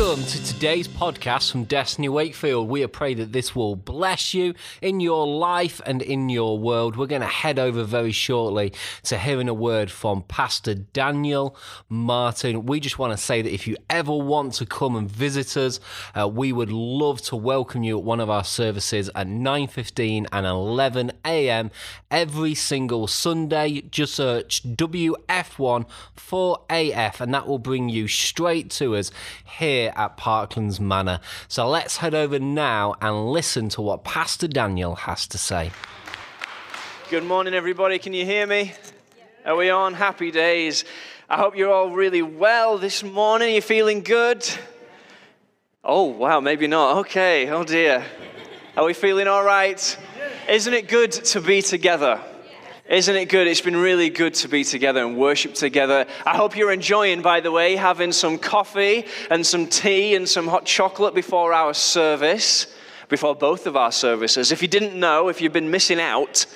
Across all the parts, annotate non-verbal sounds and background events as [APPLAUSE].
Welcome to today's podcast from Destiny Wakefield. We pray that this will bless you in your life and in your world. We're going to head over very shortly to hearing a word from Pastor Daniel Martin. We just want to say that if you ever want to come and visit us, uh, we would love to welcome you at one of our services at 9:15 and 11 a.m. every single Sunday. Just search WF1 for AF and that will bring you straight to us here at Parklands Manor. So let's head over now and listen to what Pastor Daniel has to say. Good morning, everybody. Can you hear me? Are we on? Happy days. I hope you're all really well this morning. You're feeling good? Oh, wow, maybe not. Okay, oh dear. Are we feeling all right? Isn't it good to be together? Isn't it good? It's been really good to be together and worship together. I hope you're enjoying, by the way, having some coffee and some tea and some hot chocolate before our service, before both of our services. If you didn't know, if you've been missing out,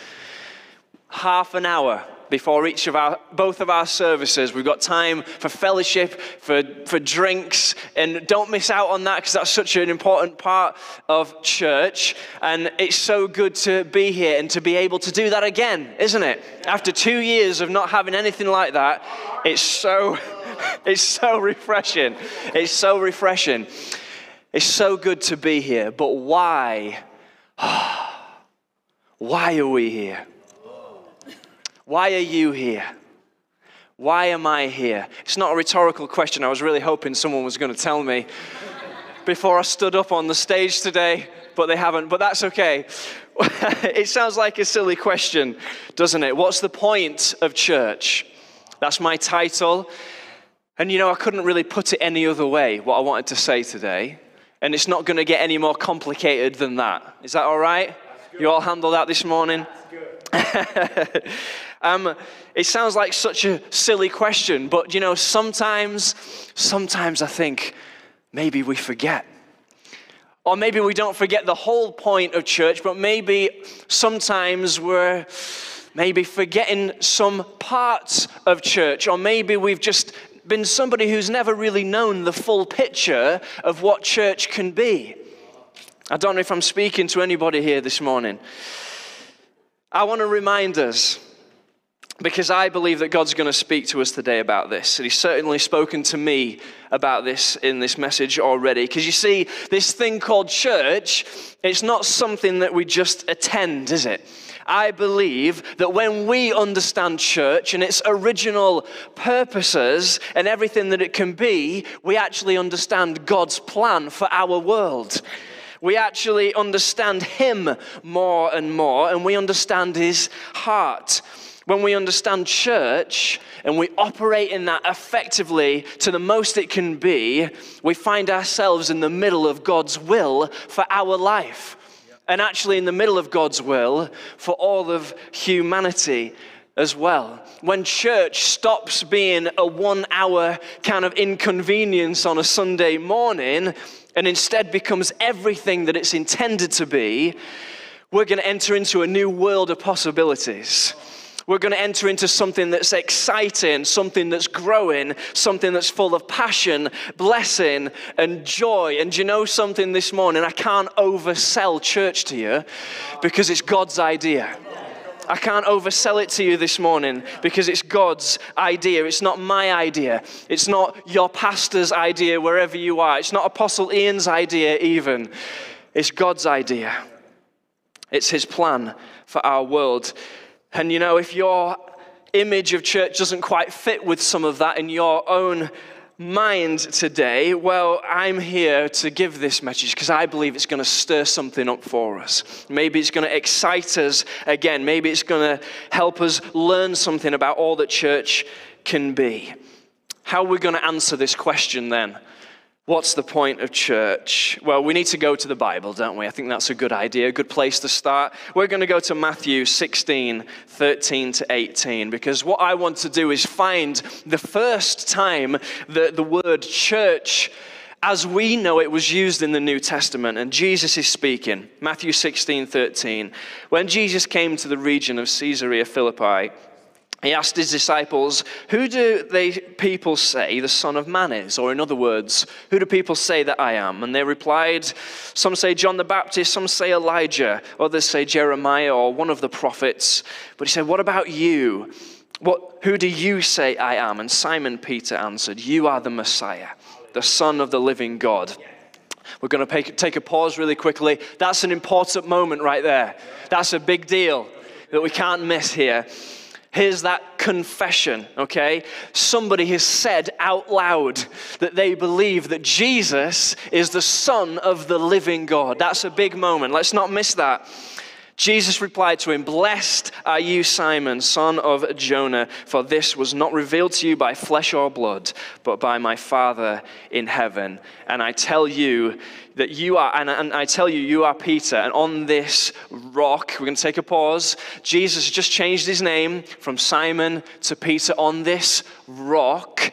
half an hour before each of our both of our services. We've got time for fellowship for for drinks and don't miss out on that because that's such an important part of church. And it's so good to be here and to be able to do that again isn't it? After 2 years of not having anything like that it's so [LAUGHS] it's so refreshing. It's so refreshing. It's so good to be here but why? [SIGHS] Why are we here why are you here? Why am I here? It's not a rhetorical question. I was really hoping someone was going to tell me before I stood up on the stage today, but they haven't. But that's okay. [LAUGHS] it sounds like a silly question, doesn't it? What's the point of church? That's my title. And you know, I couldn't really put it any other way, what I wanted to say today. And it's not going to get any more complicated than that. Is that all right? You all handle that this morning? [LAUGHS] um, it sounds like such a silly question, but you know, sometimes, sometimes I think maybe we forget. Or maybe we don't forget the whole point of church, but maybe sometimes we're maybe forgetting some parts of church, or maybe we've just been somebody who's never really known the full picture of what church can be. I don't know if I'm speaking to anybody here this morning. I want to remind us because I believe that God's going to speak to us today about this. And He's certainly spoken to me about this in this message already. Because you see, this thing called church, it's not something that we just attend, is it? I believe that when we understand church and its original purposes and everything that it can be, we actually understand God's plan for our world we actually understand Him more and more, and we understand His heart. When we understand church and we operate in that effectively to the most it can be, we find ourselves in the middle of God's will for our life. And actually, in the middle of God's will for all of humanity as well. When church stops being a one hour kind of inconvenience on a Sunday morning and instead becomes everything that it's intended to be, we're going to enter into a new world of possibilities. We're going to enter into something that's exciting, something that's growing, something that's full of passion, blessing, and joy. And you know something this morning? I can't oversell church to you because it's God's idea. I can't oversell it to you this morning because it's God's idea. It's not my idea. It's not your pastor's idea wherever you are. It's not Apostle Ian's idea, even. It's God's idea. It's His plan for our world. And you know, if your image of church doesn't quite fit with some of that in your own mind today, well, I'm here to give this message because I believe it's going to stir something up for us. Maybe it's going to excite us again. Maybe it's going to help us learn something about all that church can be. How are we going to answer this question then? What's the point of church? Well, we need to go to the Bible, don't we? I think that's a good idea, a good place to start. We're going to go to Matthew 16, 13 to 18, because what I want to do is find the first time that the word church, as we know it, was used in the New Testament. And Jesus is speaking. Matthew 16, 13. When Jesus came to the region of Caesarea Philippi, he asked his disciples, Who do they people say the Son of Man is? Or, in other words, who do people say that I am? And they replied, Some say John the Baptist, some say Elijah, others say Jeremiah or one of the prophets. But he said, What about you? What, who do you say I am? And Simon Peter answered, You are the Messiah, the Son of the living God. We're going to take a pause really quickly. That's an important moment right there. That's a big deal that we can't miss here. Here's that confession, okay? Somebody has said out loud that they believe that Jesus is the Son of the living God. That's a big moment. Let's not miss that. Jesus replied to him, Blessed are you, Simon, son of Jonah, for this was not revealed to you by flesh or blood, but by my Father in heaven. And I tell you that you are, and, and I tell you, you are Peter, and on this rock, we're going to take a pause. Jesus just changed his name from Simon to Peter. On this rock,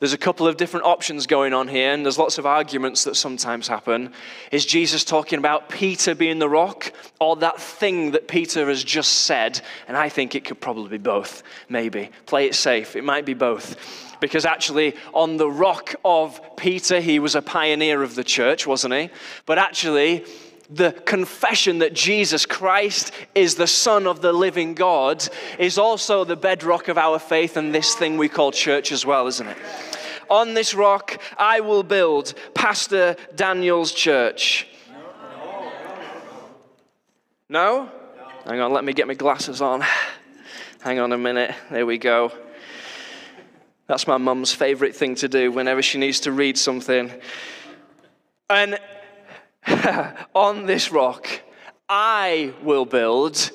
there's a couple of different options going on here, and there's lots of arguments that sometimes happen. Is Jesus talking about Peter being the rock, or that thing that Peter has just said? And I think it could probably be both, maybe. Play it safe, it might be both. Because actually, on the rock of Peter, he was a pioneer of the church, wasn't he? But actually, the confession that Jesus Christ is the Son of the living God is also the bedrock of our faith and this thing we call church as well, isn't it? On this rock I will build Pastor Daniel's church. No? Hang on, let me get my glasses on. Hang on a minute. There we go. That's my mum's favorite thing to do whenever she needs to read something. And [LAUGHS] on this rock, I will build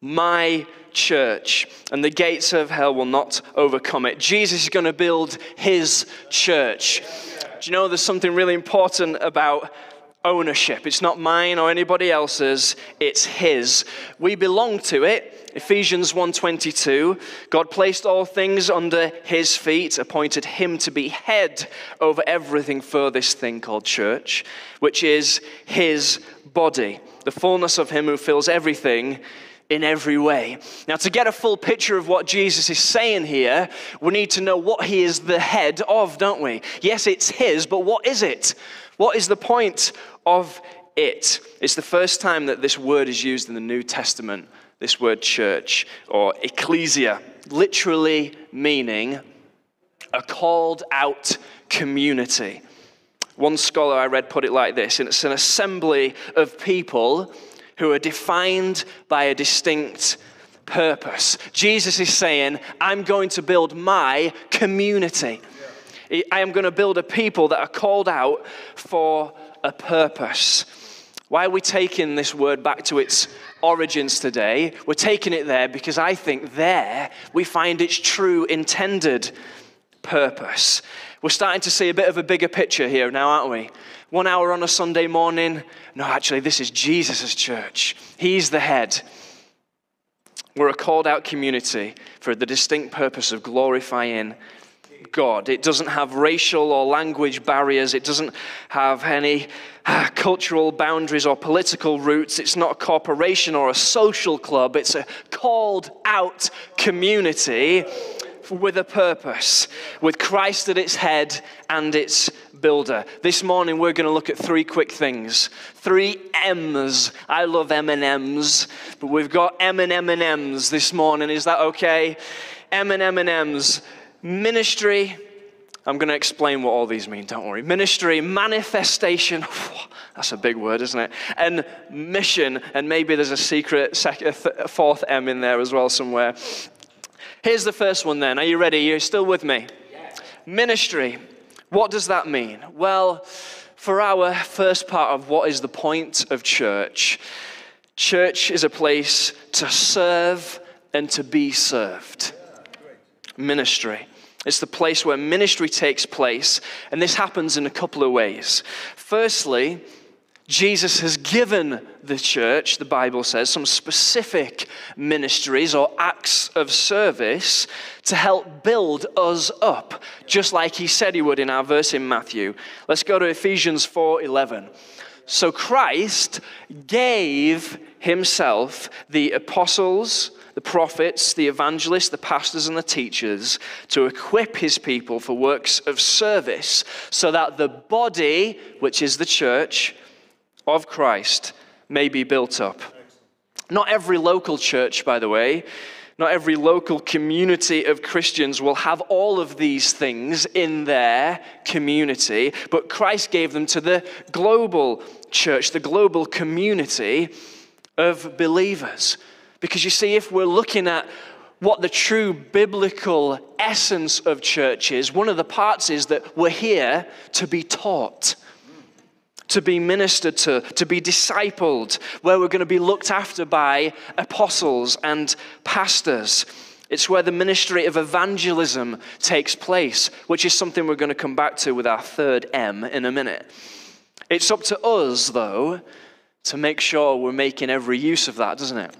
my church, and the gates of hell will not overcome it. Jesus is going to build his church. Do you know there's something really important about ownership? It's not mine or anybody else's, it's his. We belong to it. Ephesians 1:22 God placed all things under his feet appointed him to be head over everything for this thing called church which is his body the fullness of him who fills everything in every way. Now, to get a full picture of what Jesus is saying here, we need to know what he is the head of, don't we? Yes, it's his, but what is it? What is the point of it? It's the first time that this word is used in the New Testament, this word church or ecclesia, literally meaning a called out community. One scholar I read put it like this and it's an assembly of people who are defined by a distinct purpose. Jesus is saying, I'm going to build my community. I am going to build a people that are called out for a purpose. Why are we taking this word back to its origins today? We're taking it there because I think there we find its true intended purpose. We're starting to see a bit of a bigger picture here now, aren't we? One hour on a Sunday morning. No, actually, this is Jesus' church. He's the head. We're a called out community for the distinct purpose of glorifying God. It doesn't have racial or language barriers. It doesn't have any uh, cultural boundaries or political roots. It's not a corporation or a social club. It's a called out community with a purpose, with Christ at its head and its builder. This morning we're going to look at three quick things. Three M's. I love M&Ms, but we've got M and M&Ms this morning. Is that okay? M and M&Ms. Ministry. I'm going to explain what all these mean, don't worry. Ministry, manifestation. [LAUGHS] That's a big word, isn't it? And mission, and maybe there's a secret second, uh, fourth M in there as well somewhere. Here's the first one then. Are you ready? You're still with me? Yes. Ministry. What does that mean? Well, for our first part of what is the point of church, church is a place to serve and to be served. Ministry. It's the place where ministry takes place, and this happens in a couple of ways. Firstly, Jesus has given the church, the Bible says, some specific ministries or acts of service to help build us up, just like he said he would in our verse in Matthew. Let's go to Ephesians 4:11. So Christ gave himself the apostles, the prophets, the evangelists, the pastors, and the teachers to equip his people for works of service so that the body, which is the church of Christ, may be built up. Not every local church, by the way, not every local community of Christians will have all of these things in their community, but Christ gave them to the global church, the global community of believers. Because you see, if we're looking at what the true biblical essence of church is, one of the parts is that we're here to be taught, to be ministered to, to be discipled, where we're going to be looked after by apostles and pastors. It's where the ministry of evangelism takes place, which is something we're going to come back to with our third M in a minute. It's up to us, though, to make sure we're making every use of that, doesn't it?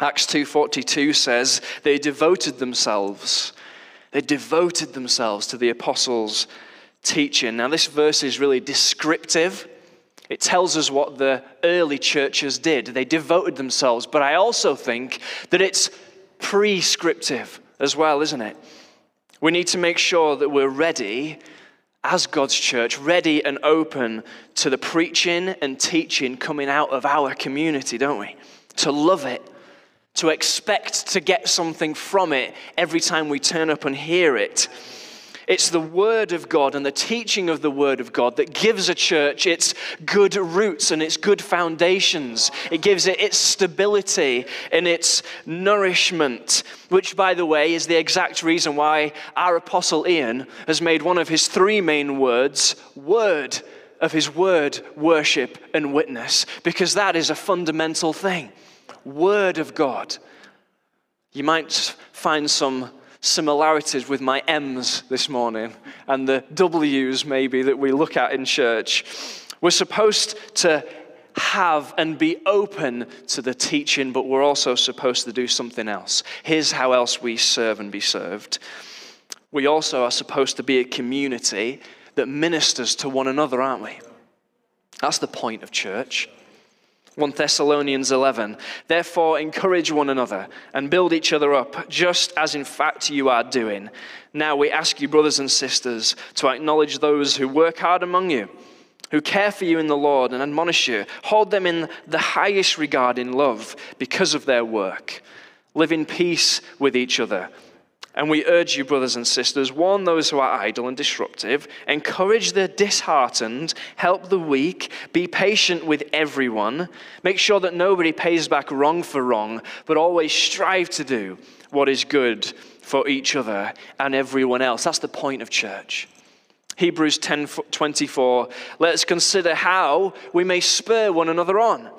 Acts 2:42 says they devoted themselves they devoted themselves to the apostles' teaching. Now this verse is really descriptive. It tells us what the early churches did. They devoted themselves, but I also think that it's prescriptive as well, isn't it? We need to make sure that we're ready as God's church, ready and open to the preaching and teaching coming out of our community, don't we? To love it to expect to get something from it every time we turn up and hear it. It's the Word of God and the teaching of the Word of God that gives a church its good roots and its good foundations. It gives it its stability and its nourishment, which, by the way, is the exact reason why our Apostle Ian has made one of his three main words Word of his Word, worship, and witness, because that is a fundamental thing. Word of God. You might find some similarities with my M's this morning and the W's maybe that we look at in church. We're supposed to have and be open to the teaching, but we're also supposed to do something else. Here's how else we serve and be served. We also are supposed to be a community that ministers to one another, aren't we? That's the point of church. 1 Thessalonians 11. Therefore, encourage one another and build each other up, just as in fact you are doing. Now we ask you, brothers and sisters, to acknowledge those who work hard among you, who care for you in the Lord and admonish you. Hold them in the highest regard in love because of their work. Live in peace with each other. And we urge you, brothers and sisters, warn those who are idle and disruptive, encourage the disheartened, help the weak, be patient with everyone, make sure that nobody pays back wrong for wrong, but always strive to do what is good for each other and everyone else. That's the point of church. Hebrews 10 24. Let's consider how we may spur one another on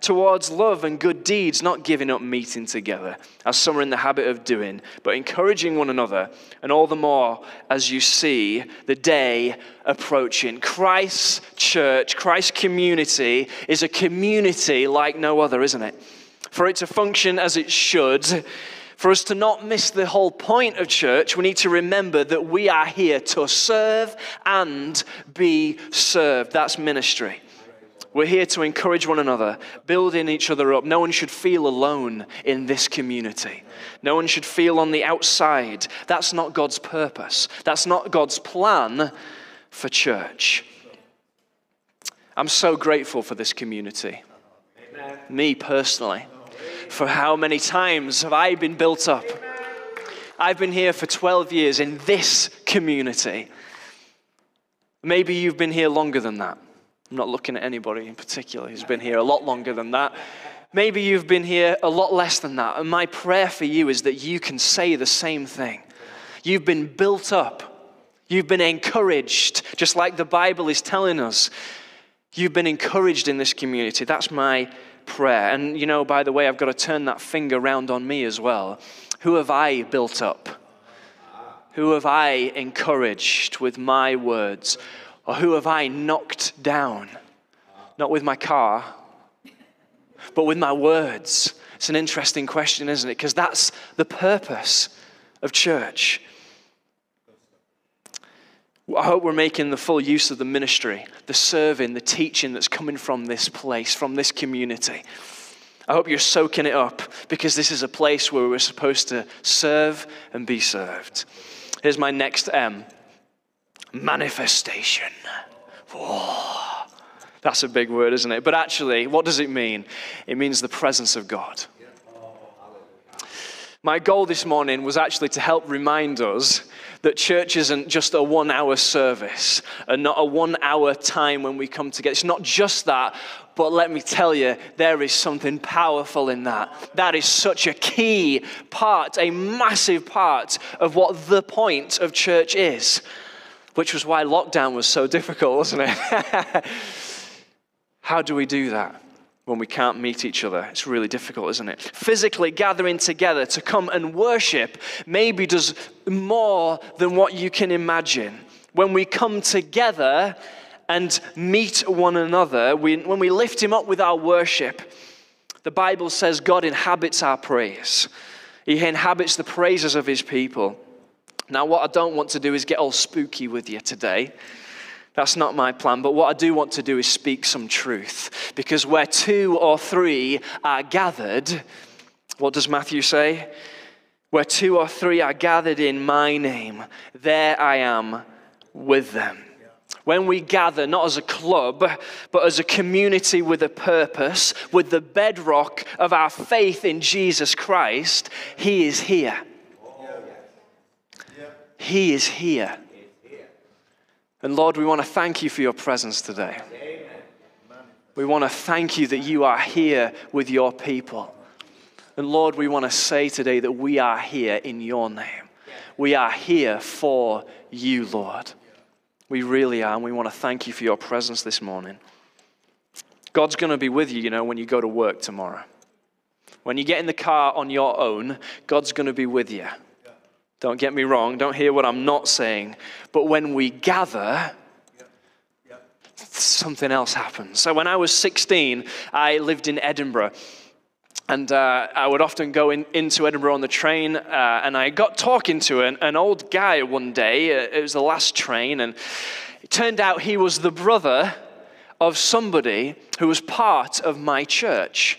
towards love and good deeds, not giving up meeting together, as some are in the habit of doing, but encouraging one another, and all the more as you see the day approaching. Christ's church, Christ's community is a community like no other, isn't it? For it to function as it should, for us to not miss the whole point of church, we need to remember that we are here to serve and be served. That's ministry. We're here to encourage one another, building each other up. No one should feel alone in this community. No one should feel on the outside. That's not God's purpose. That's not God's plan for church. I'm so grateful for this community. Amen. Me personally. For how many times have I been built up? I've been here for 12 years in this community. Maybe you've been here longer than that. I'm not looking at anybody in particular who's been here a lot longer than that. Maybe you've been here a lot less than that. And my prayer for you is that you can say the same thing. You've been built up, you've been encouraged, just like the Bible is telling us. You've been encouraged in this community. That's my prayer. And you know, by the way, I've got to turn that finger round on me as well. Who have I built up? Who have I encouraged with my words? Or who have I knocked down? Not with my car, but with my words. It's an interesting question, isn't it? Because that's the purpose of church. I hope we're making the full use of the ministry, the serving, the teaching that's coming from this place, from this community. I hope you're soaking it up because this is a place where we're supposed to serve and be served. Here's my next M manifestation. Whoa. That's a big word, isn't it? But actually, what does it mean? It means the presence of God. My goal this morning was actually to help remind us that church isn't just a one hour service and not a one hour time when we come together. It's not just that, but let me tell you, there is something powerful in that. That is such a key part, a massive part of what the point of church is, which was why lockdown was so difficult, wasn't it? [LAUGHS] How do we do that? when we can't meet each other. It's really difficult, isn't it? Physically gathering together to come and worship maybe does more than what you can imagine. When we come together and meet one another, we, when we lift Him up with our worship, the Bible says God inhabits our praise. He inhabits the praises of His people. Now, what I don't want to do is get all spooky with you today. That's not my plan. But what I do want to do is speak some truth. Because where two or three are gathered, what does Matthew say? Where two or three are gathered in my name, there I am with them. When we gather, not as a club, but as a community with a purpose, with the bedrock of our faith in Jesus Christ, He is here. He is here. And Lord, we want to thank you for your presence today. We want to thank you that you are here with your people. And Lord, we want to say today that we are here in your name. We are here for you, Lord. We really are. And we want to thank you for your presence this morning. God's going to be with you, you know, when you go to work tomorrow. When you get in the car on your own, God's going to be with you. Don't get me wrong, don't hear what I'm not saying. But when we gather, something else happens. So when I was 16, I lived in Edinburgh. And uh, I would often go in, into Edinburgh on the train, uh, and I got talking to an, an old guy one day. Uh, it was the last train, and it turned out he was the brother of somebody who was part of my church.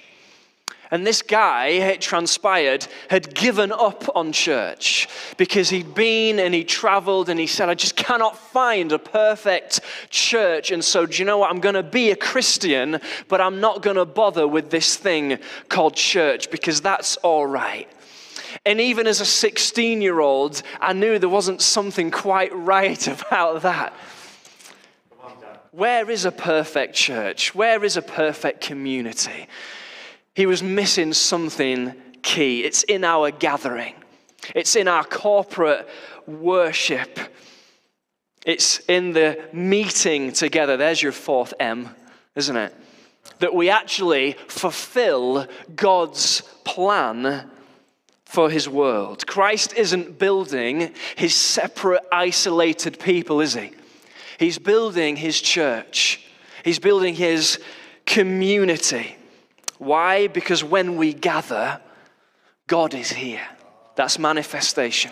And this guy, it transpired, had given up on church because he'd been and he traveled and he said, I just cannot find a perfect church. And so, do you know what? I'm going to be a Christian, but I'm not going to bother with this thing called church because that's all right. And even as a 16 year old, I knew there wasn't something quite right [LAUGHS] about that. Where is a perfect church? Where is a perfect community? He was missing something key. It's in our gathering, it's in our corporate worship, it's in the meeting together. There's your fourth M, isn't it? That we actually fulfill God's plan for his world. Christ isn't building his separate, isolated people, is he? He's building his church, he's building his community. Why? Because when we gather, God is here. That's manifestation.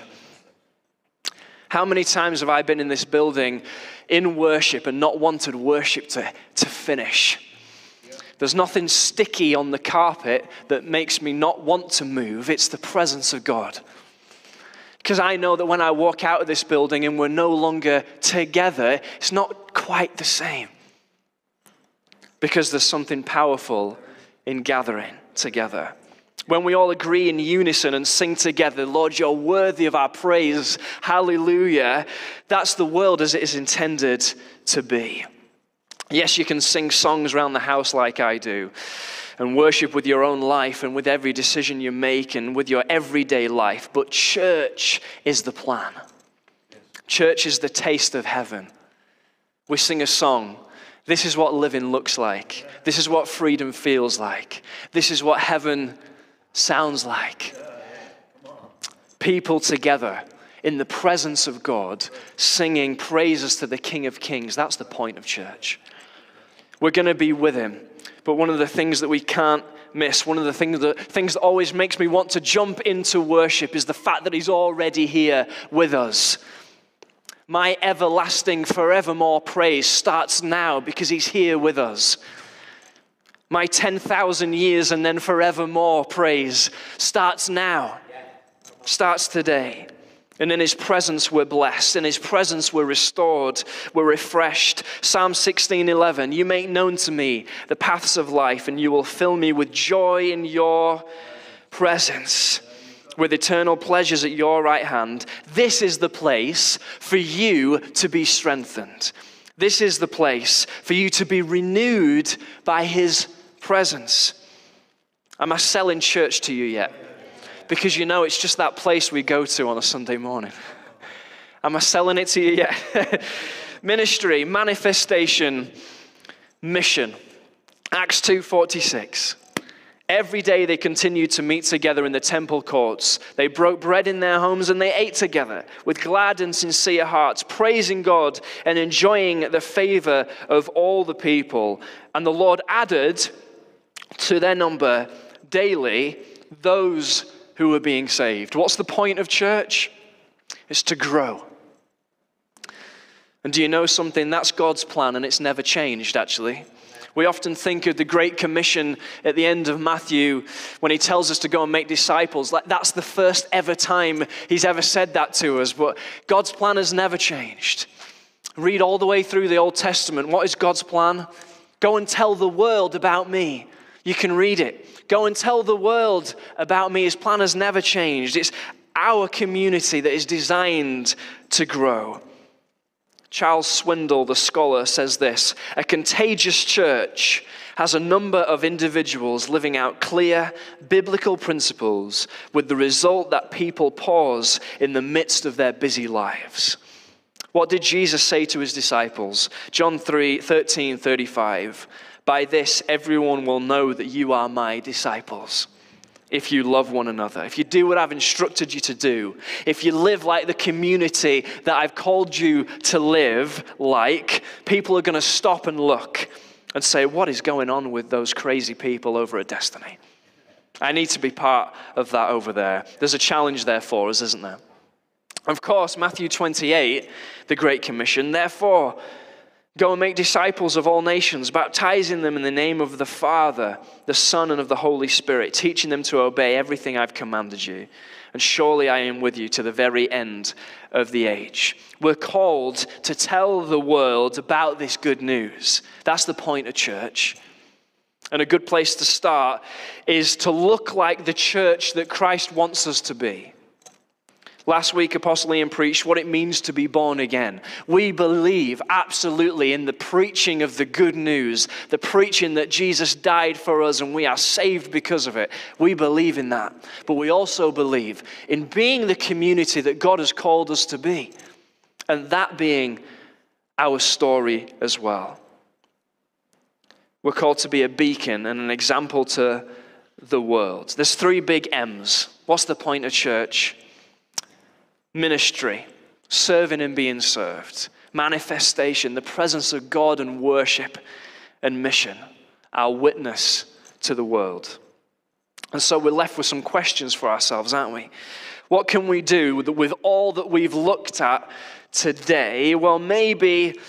How many times have I been in this building in worship and not wanted worship to, to finish? There's nothing sticky on the carpet that makes me not want to move. It's the presence of God. Because I know that when I walk out of this building and we're no longer together, it's not quite the same. Because there's something powerful in gathering together. When we all agree in unison and sing together, Lord, you're worthy of our praise, hallelujah, that's the world as it is intended to be. Yes, you can sing songs around the house like I do and worship with your own life and with every decision you make and with your everyday life, but church is the plan. Church is the taste of heaven. We sing a song this is what living looks like. This is what freedom feels like. This is what heaven sounds like. People together in the presence of God, singing praises to the King of Kings. That's the point of church. We're going to be with Him. But one of the things that we can't miss, one of the things that, things that always makes me want to jump into worship is the fact that He's already here with us. My everlasting, forevermore praise starts now because He's here with us. My 10,000 years and then forevermore praise starts now, starts today. And in his presence we're blessed. In his presence we're restored. We're refreshed. Psalm 16 11. You make known to me the paths of life, and you will fill me with joy in your presence, with eternal pleasures at your right hand. This is the place for you to be strengthened. This is the place for you to be renewed by his presence. Am I selling church to you yet? because you know it's just that place we go to on a Sunday morning. Am I selling it to you yet? [LAUGHS] Ministry, manifestation, mission. Acts 2:46. Every day they continued to meet together in the temple courts. They broke bread in their homes and they ate together with glad and sincere hearts, praising God and enjoying the favor of all the people. And the Lord added to their number daily those who were being saved. What's the point of church? It's to grow. And do you know something? That's God's plan, and it's never changed, actually. We often think of the Great Commission at the end of Matthew when he tells us to go and make disciples. Like that's the first ever time he's ever said that to us. But God's plan has never changed. Read all the way through the Old Testament. What is God's plan? Go and tell the world about me. You can read it. Go and tell the world about me. His plan has never changed. It's our community that is designed to grow. Charles Swindoll, the scholar, says this A contagious church has a number of individuals living out clear biblical principles with the result that people pause in the midst of their busy lives. What did Jesus say to his disciples? John 3 13 35. By this, everyone will know that you are my disciples. If you love one another, if you do what I've instructed you to do, if you live like the community that I've called you to live like, people are going to stop and look and say, What is going on with those crazy people over at Destiny? I need to be part of that over there. There's a challenge there for us, isn't there? Of course, Matthew 28, the Great Commission, therefore, Go and make disciples of all nations, baptizing them in the name of the Father, the Son, and of the Holy Spirit, teaching them to obey everything I've commanded you. And surely I am with you to the very end of the age. We're called to tell the world about this good news. That's the point of church. And a good place to start is to look like the church that Christ wants us to be. Last week, Apostle Ian preached what it means to be born again. We believe absolutely in the preaching of the good news, the preaching that Jesus died for us and we are saved because of it. We believe in that. But we also believe in being the community that God has called us to be, and that being our story as well. We're called to be a beacon and an example to the world. There's three big M's. What's the point of church? Ministry, serving and being served, manifestation, the presence of God and worship and mission, our witness to the world. And so we're left with some questions for ourselves, aren't we? What can we do with, with all that we've looked at today? Well, maybe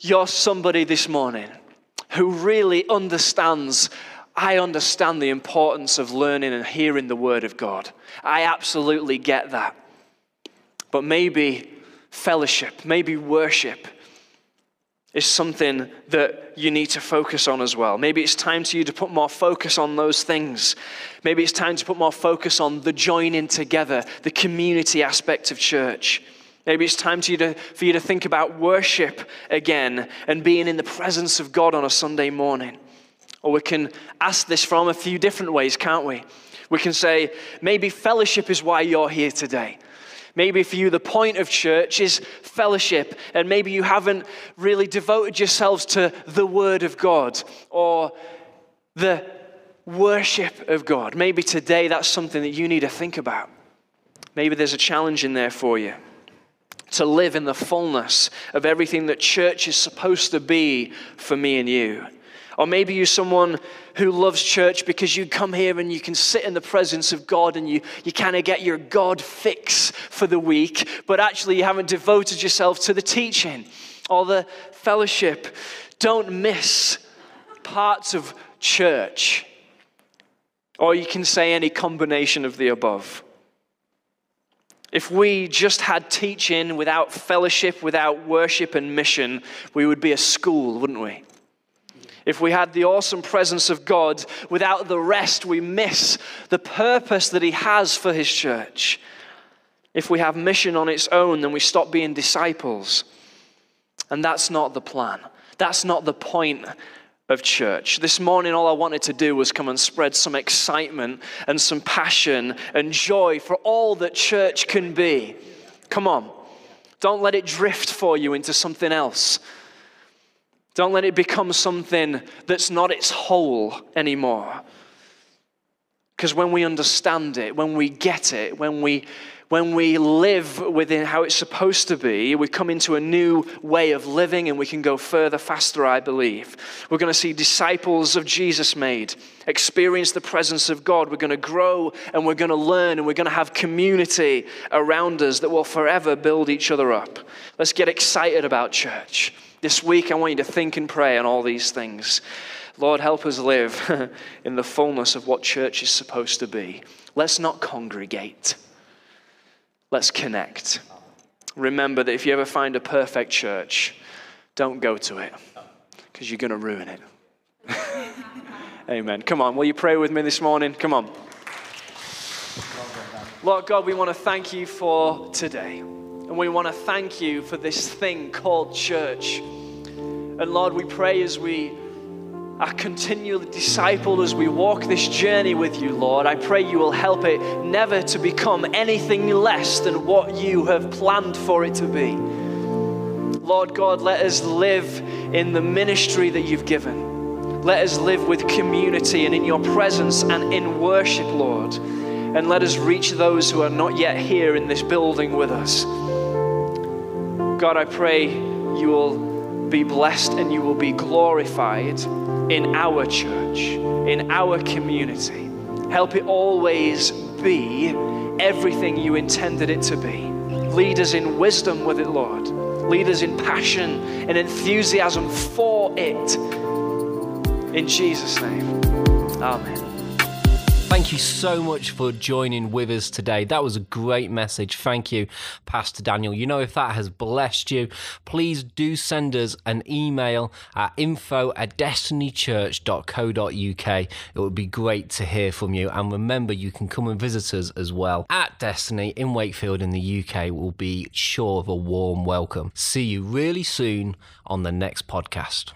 you're somebody this morning who really understands I understand the importance of learning and hearing the Word of God. I absolutely get that but maybe fellowship, maybe worship is something that you need to focus on as well. Maybe it's time to you to put more focus on those things. Maybe it's time to put more focus on the joining together, the community aspect of church. Maybe it's time you to, for you to think about worship again and being in the presence of God on a Sunday morning. Or we can ask this from a few different ways, can't we? We can say, maybe fellowship is why you're here today. Maybe for you, the point of church is fellowship, and maybe you haven't really devoted yourselves to the Word of God or the worship of God. Maybe today that's something that you need to think about. Maybe there's a challenge in there for you to live in the fullness of everything that church is supposed to be for me and you. Or maybe you're someone who loves church because you come here and you can sit in the presence of God and you, you kind of get your God fix for the week, but actually you haven't devoted yourself to the teaching or the fellowship. Don't miss parts of church. Or you can say any combination of the above. If we just had teaching without fellowship, without worship and mission, we would be a school, wouldn't we? If we had the awesome presence of God, without the rest, we miss the purpose that He has for His church. If we have mission on its own, then we stop being disciples. And that's not the plan. That's not the point of church. This morning, all I wanted to do was come and spread some excitement and some passion and joy for all that church can be. Come on. Don't let it drift for you into something else. Don't let it become something that's not its whole anymore. Because when we understand it, when we get it, when we when we live within how it's supposed to be, we come into a new way of living and we can go further, faster, I believe. We're going to see disciples of Jesus made, experience the presence of God. We're going to grow and we're going to learn and we're going to have community around us that will forever build each other up. Let's get excited about church. This week, I want you to think and pray on all these things. Lord, help us live [LAUGHS] in the fullness of what church is supposed to be. Let's not congregate. Let's connect. Remember that if you ever find a perfect church, don't go to it because you're going to ruin it. [LAUGHS] Amen. Come on, will you pray with me this morning? Come on. Lord God, we want to thank you for today. And we want to thank you for this thing called church. And Lord, we pray as we are continually discipled as we walk this journey with you, Lord. I pray you will help it never to become anything less than what you have planned for it to be. Lord God, let us live in the ministry that you've given. Let us live with community and in your presence and in worship, Lord. And let us reach those who are not yet here in this building with us. God, I pray you will be blessed and you will be glorified in our church, in our community. Help it always be everything you intended it to be. Lead us in wisdom with it, Lord. Lead us in passion and enthusiasm for it. In Jesus' name, Amen. Thank you so much for joining with us today. That was a great message. Thank you, Pastor Daniel. You know, if that has blessed you, please do send us an email at info at destinychurch.co.uk. It would be great to hear from you. And remember, you can come and visit us as well at Destiny in Wakefield in the UK. We'll be sure of a warm welcome. See you really soon on the next podcast.